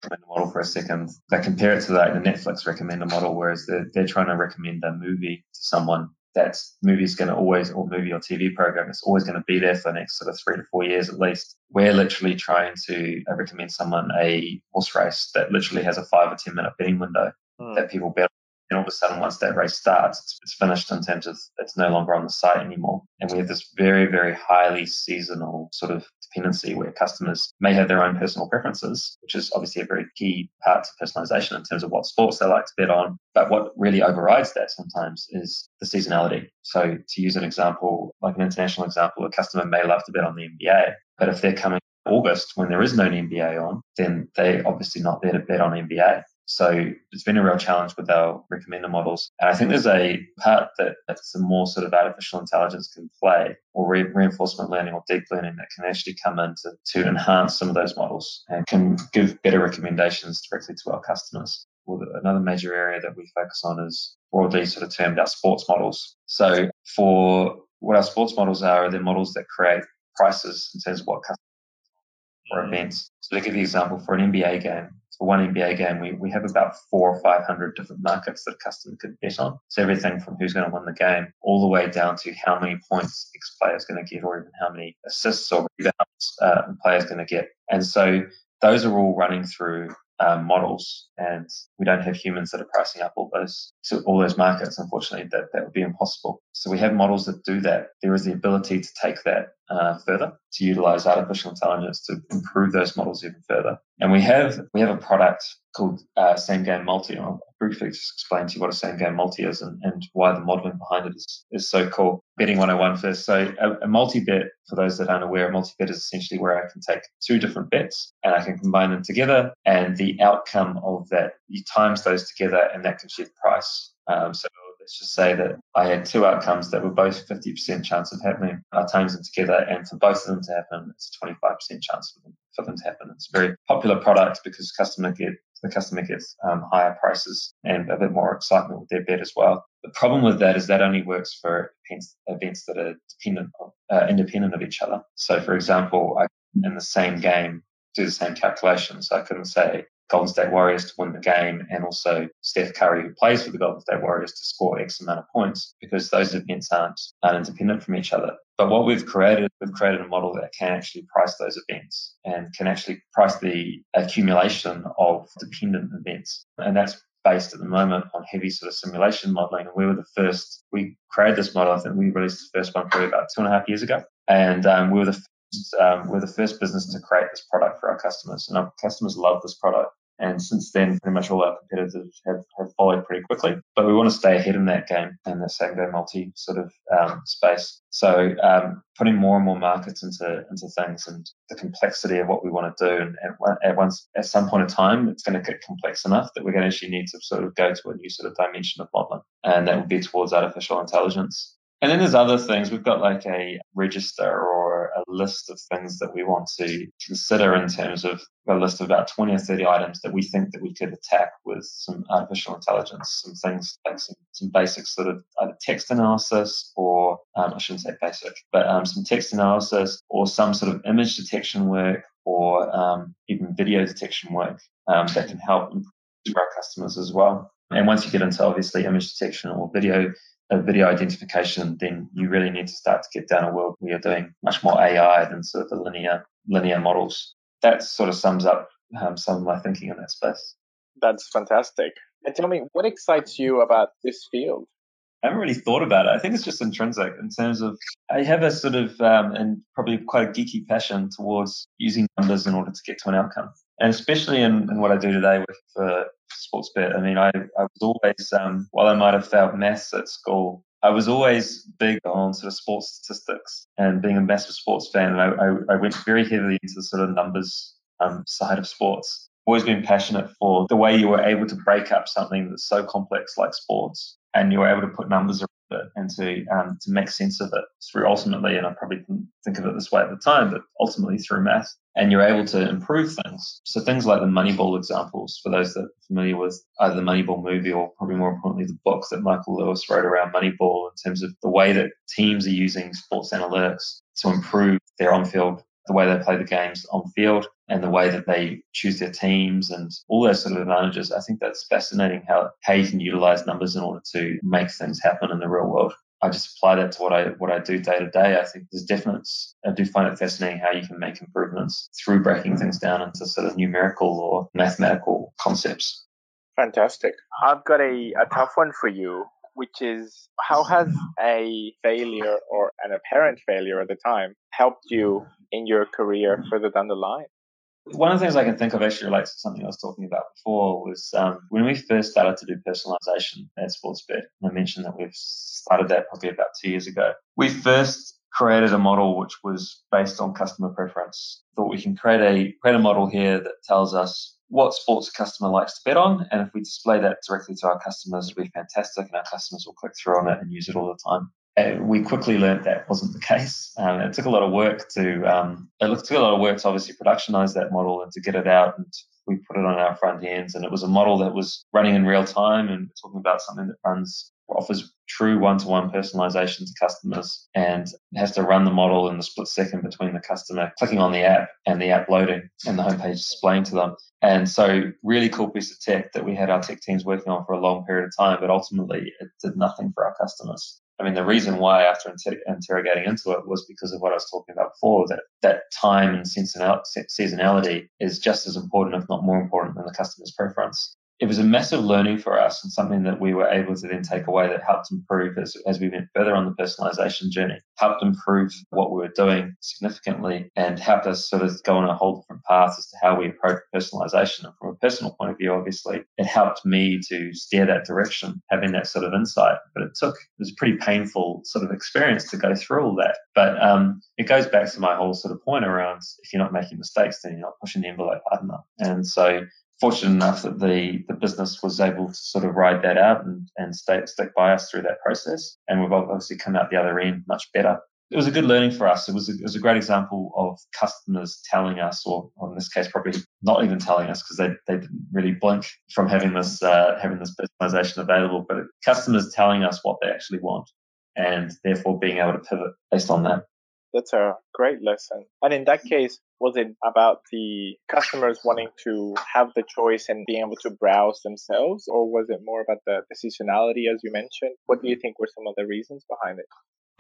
recommender model for a second. They compare it to like the Netflix recommender model, whereas they're, they're trying to recommend a movie to someone. That movie is going to always, or movie or TV program is always going to be there for the next sort of three to four years at least. We're literally trying to recommend someone a horse race that literally has a five or 10 minute betting window mm. that people bet and all of a sudden, once that race starts, it's, it's, finished in terms of it's no longer on the site anymore. And we have this very, very highly seasonal sort of dependency where customers may have their own personal preferences, which is obviously a very key part to personalization in terms of what sports they like to bet on. But what really overrides that sometimes is the seasonality. So to use an example, like an international example, a customer may love to bet on the NBA, but if they're coming August when there is no NBA on, then they're obviously not there to bet on NBA. So it's been a real challenge with our recommender models. And I think there's a part that, some more sort of artificial intelligence can play or re- reinforcement learning or deep learning that can actually come in to, to enhance some of those models and can give better recommendations directly to our customers. or another major area that we focus on is broadly sort of termed our sports models. So for what our sports models are, they're models that create prices in terms of what customers for mm-hmm. events. So to give you an example, for an NBA game, for one NBA game, we, we have about four or 500 different markets that a customer could bet on. So everything from who's going to win the game all the way down to how many points X player is going to get or even how many assists or rebounds uh, a player is going to get. And so those are all running through um, models, and we don't have humans that are pricing up all those so all those markets. Unfortunately, that that would be impossible. So we have models that do that. There is the ability to take that uh, further, to utilize artificial intelligence to improve those models even further. And we have we have a product called uh, Same Game Multi. I'll briefly just explain to you what a Same Game Multi is and, and why the modeling behind it is, is so cool. Betting 101 first. So a, a multi-bet, for those that aren't aware, a multi-bet is essentially where I can take two different bets and I can combine them together and the outcome of that, you times those together and that gives you the price. Um, so let's just say that I had two outcomes that were both 50% chance of happening. I times them together, and for both of them to happen, it's a 25% chance for them, for them to happen. It's a very popular product because customer get the customer gets um, higher prices and a bit more excitement with their bet as well. The problem with that is that only works for events that are dependent, uh, independent of each other. So, for example, I, in the same game, do the same calculations. I couldn't say Golden State Warriors to win the game and also Steph Curry, who plays for the Golden State Warriors, to score X amount of points because those events aren't, aren't independent from each other. But what we've created, we've created a model that can actually price those events and can actually price the accumulation of dependent events. And that's based at the moment on heavy sort of simulation modeling. And we were the first, we created this model. I think we released the first one probably about two and a half years ago. And um, we were the um, we're the first business to create this product for our customers, and our customers love this product. And since then, pretty much all our competitors have, have followed pretty quickly. But we want to stay ahead in that game in the same game multi sort of um, space. So um, putting more and more markets into into things and the complexity of what we want to do. And at, once, at some point in time, it's going to get complex enough that we're going to actually need to sort of go to a new sort of dimension of modeling, and that would be towards artificial intelligence. And then there's other things. We've got like a register or a list of things that we want to consider in terms of a list of about 20 or 30 items that we think that we could attack with some artificial intelligence, some things like some, some basic sort of either text analysis or, um, I shouldn't say basic, but um, some text analysis or some sort of image detection work or um, even video detection work um, that can help improve our customers as well. And once you get into obviously image detection or video video identification, then you really need to start to get down a world where you're doing much more AI than sort of the linear linear models. That sort of sums up um, some of my thinking in that space. That's fantastic. And tell me, what excites you about this field? I haven't really thought about it. I think it's just intrinsic in terms of I have a sort of um, and probably quite a geeky passion towards using numbers in order to get to an outcome. And especially in, in what I do today with for Sportsbet, I mean, I, I was always, um, while I might have failed maths at school, I was always big on sort of sports statistics and being a massive sports fan. And I, I, I went very heavily into sort of numbers um, side of sports. Always been passionate for the way you were able to break up something that's so complex like sports and you were able to put numbers around it and to um, to make sense of it through ultimately, and I probably didn't think of it this way at the time, but ultimately through math. And you're able to improve things. So things like the Moneyball examples, for those that are familiar with either the Moneyball movie or probably more importantly the book that Michael Lewis wrote around Moneyball in terms of the way that teams are using sports analytics to improve their on-field the way they play the games on field and the way that they choose their teams and all those sort of advantages. I think that's fascinating how, how you can utilize numbers in order to make things happen in the real world. I just apply that to what I what I do day to day. I think there's definite. I do find it fascinating how you can make improvements through breaking things down into sort of numerical or mathematical concepts. Fantastic. I've got a, a tough one for you which is how has a failure or an apparent failure at the time helped you in your career further down the line? One of the things I can think of actually relates to something I was talking about before was um, when we first started to do personalization at Sportsbet. I mentioned that we've started that probably about two years ago. We first created a model which was based on customer preference. Thought we can create a create a model here that tells us what sports a customer likes to bet on. And if we display that directly to our customers, it'll be fantastic and our customers will click through on it and use it all the time. And we quickly learned that wasn't the case. Um, it took a lot of work to, um, it took a lot of work to obviously productionize that model and to get it out and we put it on our front ends. And it was a model that was running in real time and talking about something that runs offers true one-to-one personalization to customers and has to run the model in the split second between the customer clicking on the app and the app loading and the homepage displaying to them. And so really cool piece of tech that we had our tech teams working on for a long period of time, but ultimately it did nothing for our customers. I mean, the reason why after inter- interrogating into it was because of what I was talking about before, that that time and seasonality is just as important, if not more important than the customer's preference it was a massive learning for us and something that we were able to then take away that helped improve as, as we went further on the personalization journey, helped improve what we were doing significantly and helped us sort of go on a whole different path as to how we approach personalization. And from a personal point of view, obviously, it helped me to steer that direction, having that sort of insight. But it took, it was a pretty painful sort of experience to go through all that. But um, it goes back to my whole sort of point around if you're not making mistakes, then you're not pushing the envelope hard enough. And so fortunate enough that the, the business was able to sort of ride that out and, and stay, stick by us through that process. And we've obviously come out the other end much better. It was a good learning for us. It was a, it was a great example of customers telling us, or, or in this case, probably not even telling us because they, they didn't really blink from having this uh, having this personalization available, but customers telling us what they actually want, and therefore being able to pivot based on that. That's a great lesson. And in that case, was it about the customers wanting to have the choice and being able to browse themselves, or was it more about the, the seasonality, as you mentioned? What do you think were some of the reasons behind it?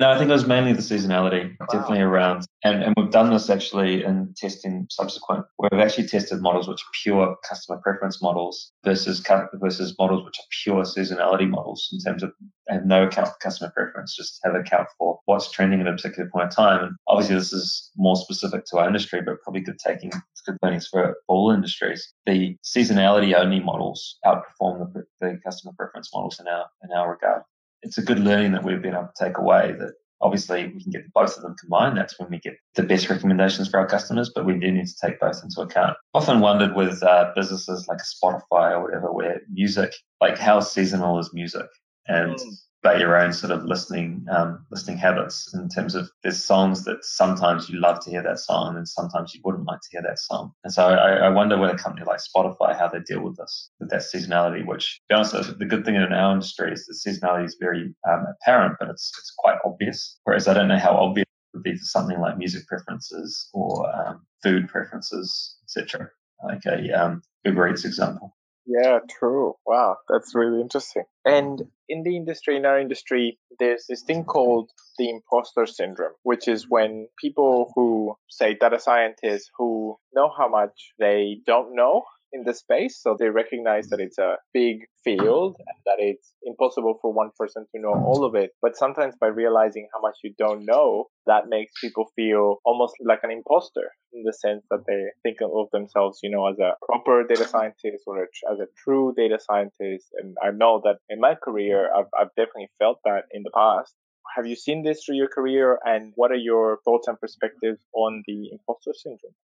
No, I think it was mainly the seasonality, wow. definitely around. And, and we've done this actually in testing subsequent. We've actually tested models which are pure customer preference models versus versus models which are pure seasonality models in terms of have no account for customer preference, just have account for what's trending at a particular point in time. And obviously, this is more specific to our industry, but probably good taking good learnings for all industries. The seasonality only models outperform the, the customer preference models in our in our regard it's a good learning that we've been able to take away that obviously we can get both of them combined. That's when we get the best recommendations for our customers, but we do need to take both into account. Often wondered with uh, businesses like Spotify or whatever, where music, like how seasonal is music? And mm about your own sort of listening um, listening habits in terms of there's songs that sometimes you love to hear that song and sometimes you wouldn't like to hear that song. And so I, I wonder with a company like Spotify how they deal with this with that seasonality. Which, to be honest, the good thing in our industry is the seasonality is very um, apparent, but it's it's quite obvious. Whereas I don't know how obvious it would be for something like music preferences or um, food preferences, etc. Like a um, Uber Eats example. Yeah, true. Wow, that's really interesting. And in the industry, in our industry, there's this thing called the imposter syndrome, which is when people who say data scientists who know how much they don't know in the space. So they recognize that it's a big field and that it's impossible for one person to know all of it. But sometimes by realizing how much you don't know, that makes people feel almost like an imposter in the sense that they think of themselves, you know, as a proper data scientist or as a true data scientist. And I know that in my career, I've, I've definitely felt that in the past. Have you seen this through your career and what are your thoughts and perspectives on the imposter syndrome?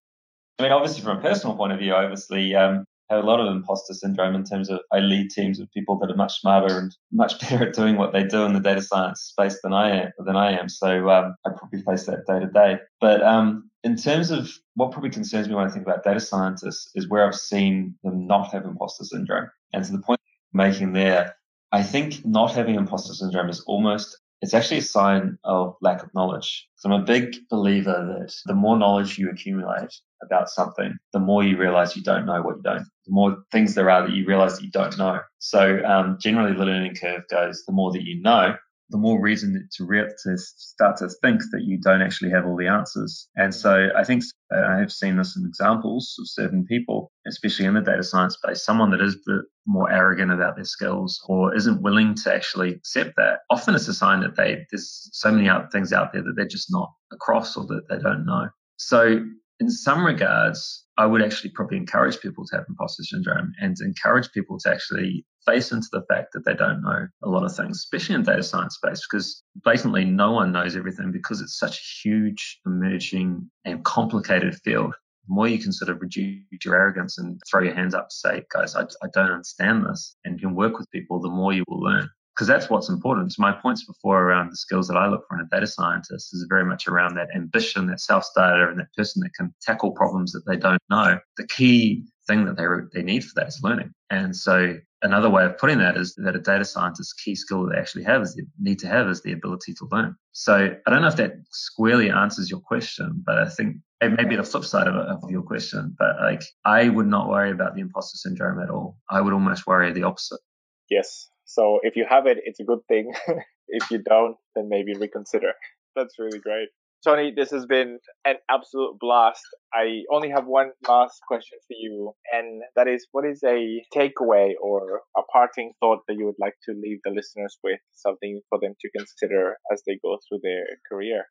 I mean, obviously, from a personal point of view, I obviously um, have a lot of imposter syndrome in terms of I lead teams of people that are much smarter and much [LAUGHS] better at doing what they do in the data science space than I am. Than I am. So um, I probably face that day to day. But um, in terms of what probably concerns me when I think about data scientists is where I've seen them not have imposter syndrome. And to the point making there, I think not having imposter syndrome is almost it's actually a sign of lack of knowledge. So I'm a big believer that the more knowledge you accumulate about something, the more you realize you don't know what you don't. The more things there are that you realize that you don't know. So um, generally, the learning curve goes the more that you know, the more reason to re- to start to think that you don't actually have all the answers. And so I think uh, I have seen this in examples of certain people, especially in the data science space, someone that is the more arrogant about their skills or isn't willing to actually accept that. Often it's a sign that they there's so many out, things out there that they're just not across or that they don't know. So in some regards, I would actually probably encourage people to have imposter syndrome and encourage people to actually face into the fact that they don't know a lot of things, especially in data science space, because blatantly no one knows everything because it's such a huge, emerging, and complicated field. The more you can sort of reduce your arrogance and throw your hands up to say, guys, I, I don't understand this, and can work with people, the more you will learn because that's what's important. So my points before around the skills that I look for in a data scientist is very much around that ambition, that self-starter, and that person that can tackle problems that they don't know. The key thing that they they need for that is learning. And so another way of putting that is that a data scientist's key skill that they actually have is they need to have is the ability to learn. So I don't know if that squarely answers your question, but I think it may be the flip side of, of your question. But like I would not worry about the imposter syndrome at all. I would almost worry the opposite. Yes. So if you have it, it's a good thing. [LAUGHS] if you don't, then maybe reconsider. That's really great. Tony, this has been an absolute blast. I only have one last question for you, and that is what is a takeaway or a parting thought that you would like to leave the listeners with, something for them to consider as they go through their career?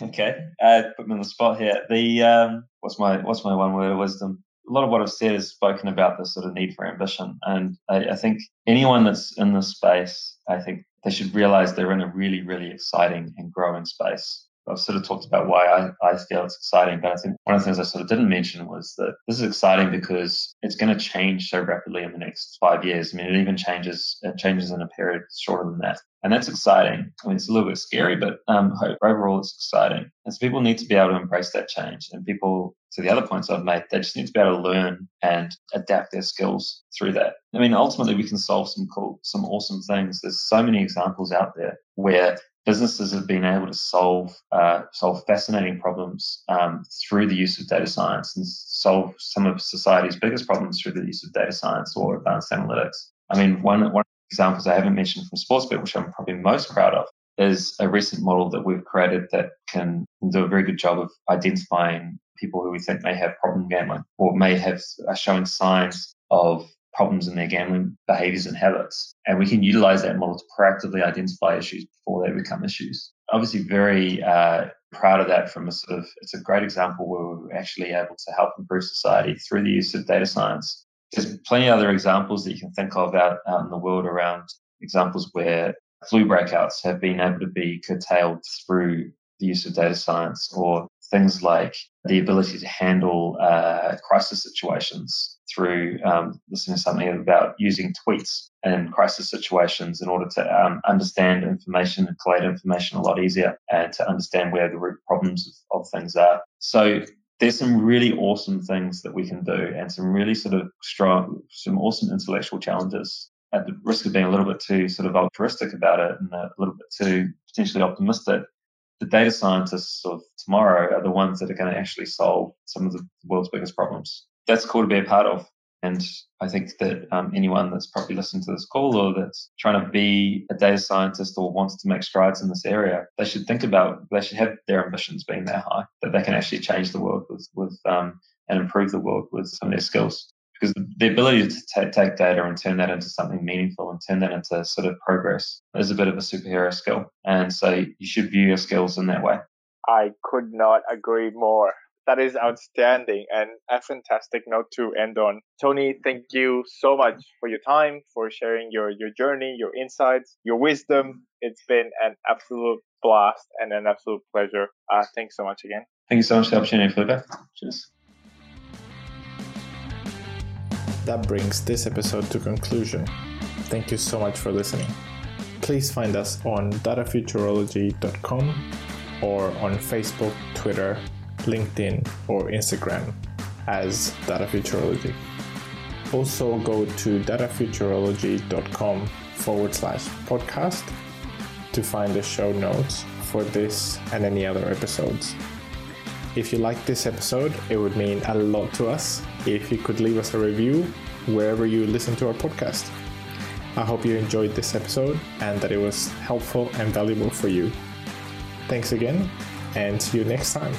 Okay, uh, put me on the spot here. The um, what's my what's my one word of wisdom? A lot of what I've said is spoken about the sort of need for ambition, and I, I think anyone that's in this space, I think they should realize they're in a really, really exciting and growing space. I've sort of talked about why I, I feel it's exciting, but I think one of the things I sort of didn't mention was that this is exciting because it's going to change so rapidly in the next five years. I mean, it even changes, it changes in a period shorter than that. And that's exciting. I mean, it's a little bit scary, but um, overall it's exciting. And so people need to be able to embrace that change. And people, to the other points I've made, they just need to be able to learn and adapt their skills through that. I mean, ultimately we can solve some cool, some awesome things. There's so many examples out there where businesses have been able to solve uh, solve fascinating problems um, through the use of data science and solve some of society's biggest problems through the use of data science or advanced analytics. I mean, one one of the examples I haven't mentioned from Sportsbet, which I'm probably most proud of, is a recent model that we've created that can do a very good job of identifying people who we think may have problem gambling or may have are showing signs of problems in their gambling behaviors and habits. And we can utilize that model to proactively identify issues before they become issues. Obviously, very uh, proud of that from a sort of, it's a great example where we're actually able to help improve society through the use of data science. There's plenty of other examples that you can think of out, out in the world around examples where flu breakouts have been able to be curtailed through the use of data science or things like the ability to handle uh, crisis situations through um, listening to something about using tweets in crisis situations in order to um, understand information and collate information a lot easier and to understand where the root problems of, of things are. So there's some really awesome things that we can do and some really sort of strong, some awesome intellectual challenges at the risk of being a little bit too sort of altruistic about it and a little bit too potentially optimistic the data scientists of tomorrow are the ones that are going to actually solve some of the world's biggest problems. That's cool to be a part of. And I think that um, anyone that's probably listening to this call or that's trying to be a data scientist or wants to make strides in this area, they should think about, they should have their ambitions being that high, that they can actually change the world with, with um, and improve the world with some of their skills because the ability to t- take data and turn that into something meaningful and turn that into sort of progress is a bit of a superhero skill. And so you should view your skills in that way. I could not agree more. That is outstanding and a fantastic note to end on. Tony, thank you so much for your time, for sharing your, your journey, your insights, your wisdom. It's been an absolute blast and an absolute pleasure. Uh, thanks so much again. Thank you so much for the opportunity, Felipe. Cheers. that brings this episode to conclusion. Thank you so much for listening. Please find us on datafuturology.com or on Facebook, Twitter, LinkedIn, or Instagram as Data Futurology. Also, go to datafuturology.com forward slash podcast to find the show notes for this and any other episodes. If you like this episode, it would mean a lot to us if you could leave us a review wherever you listen to our podcast. I hope you enjoyed this episode and that it was helpful and valuable for you. Thanks again, and see you next time.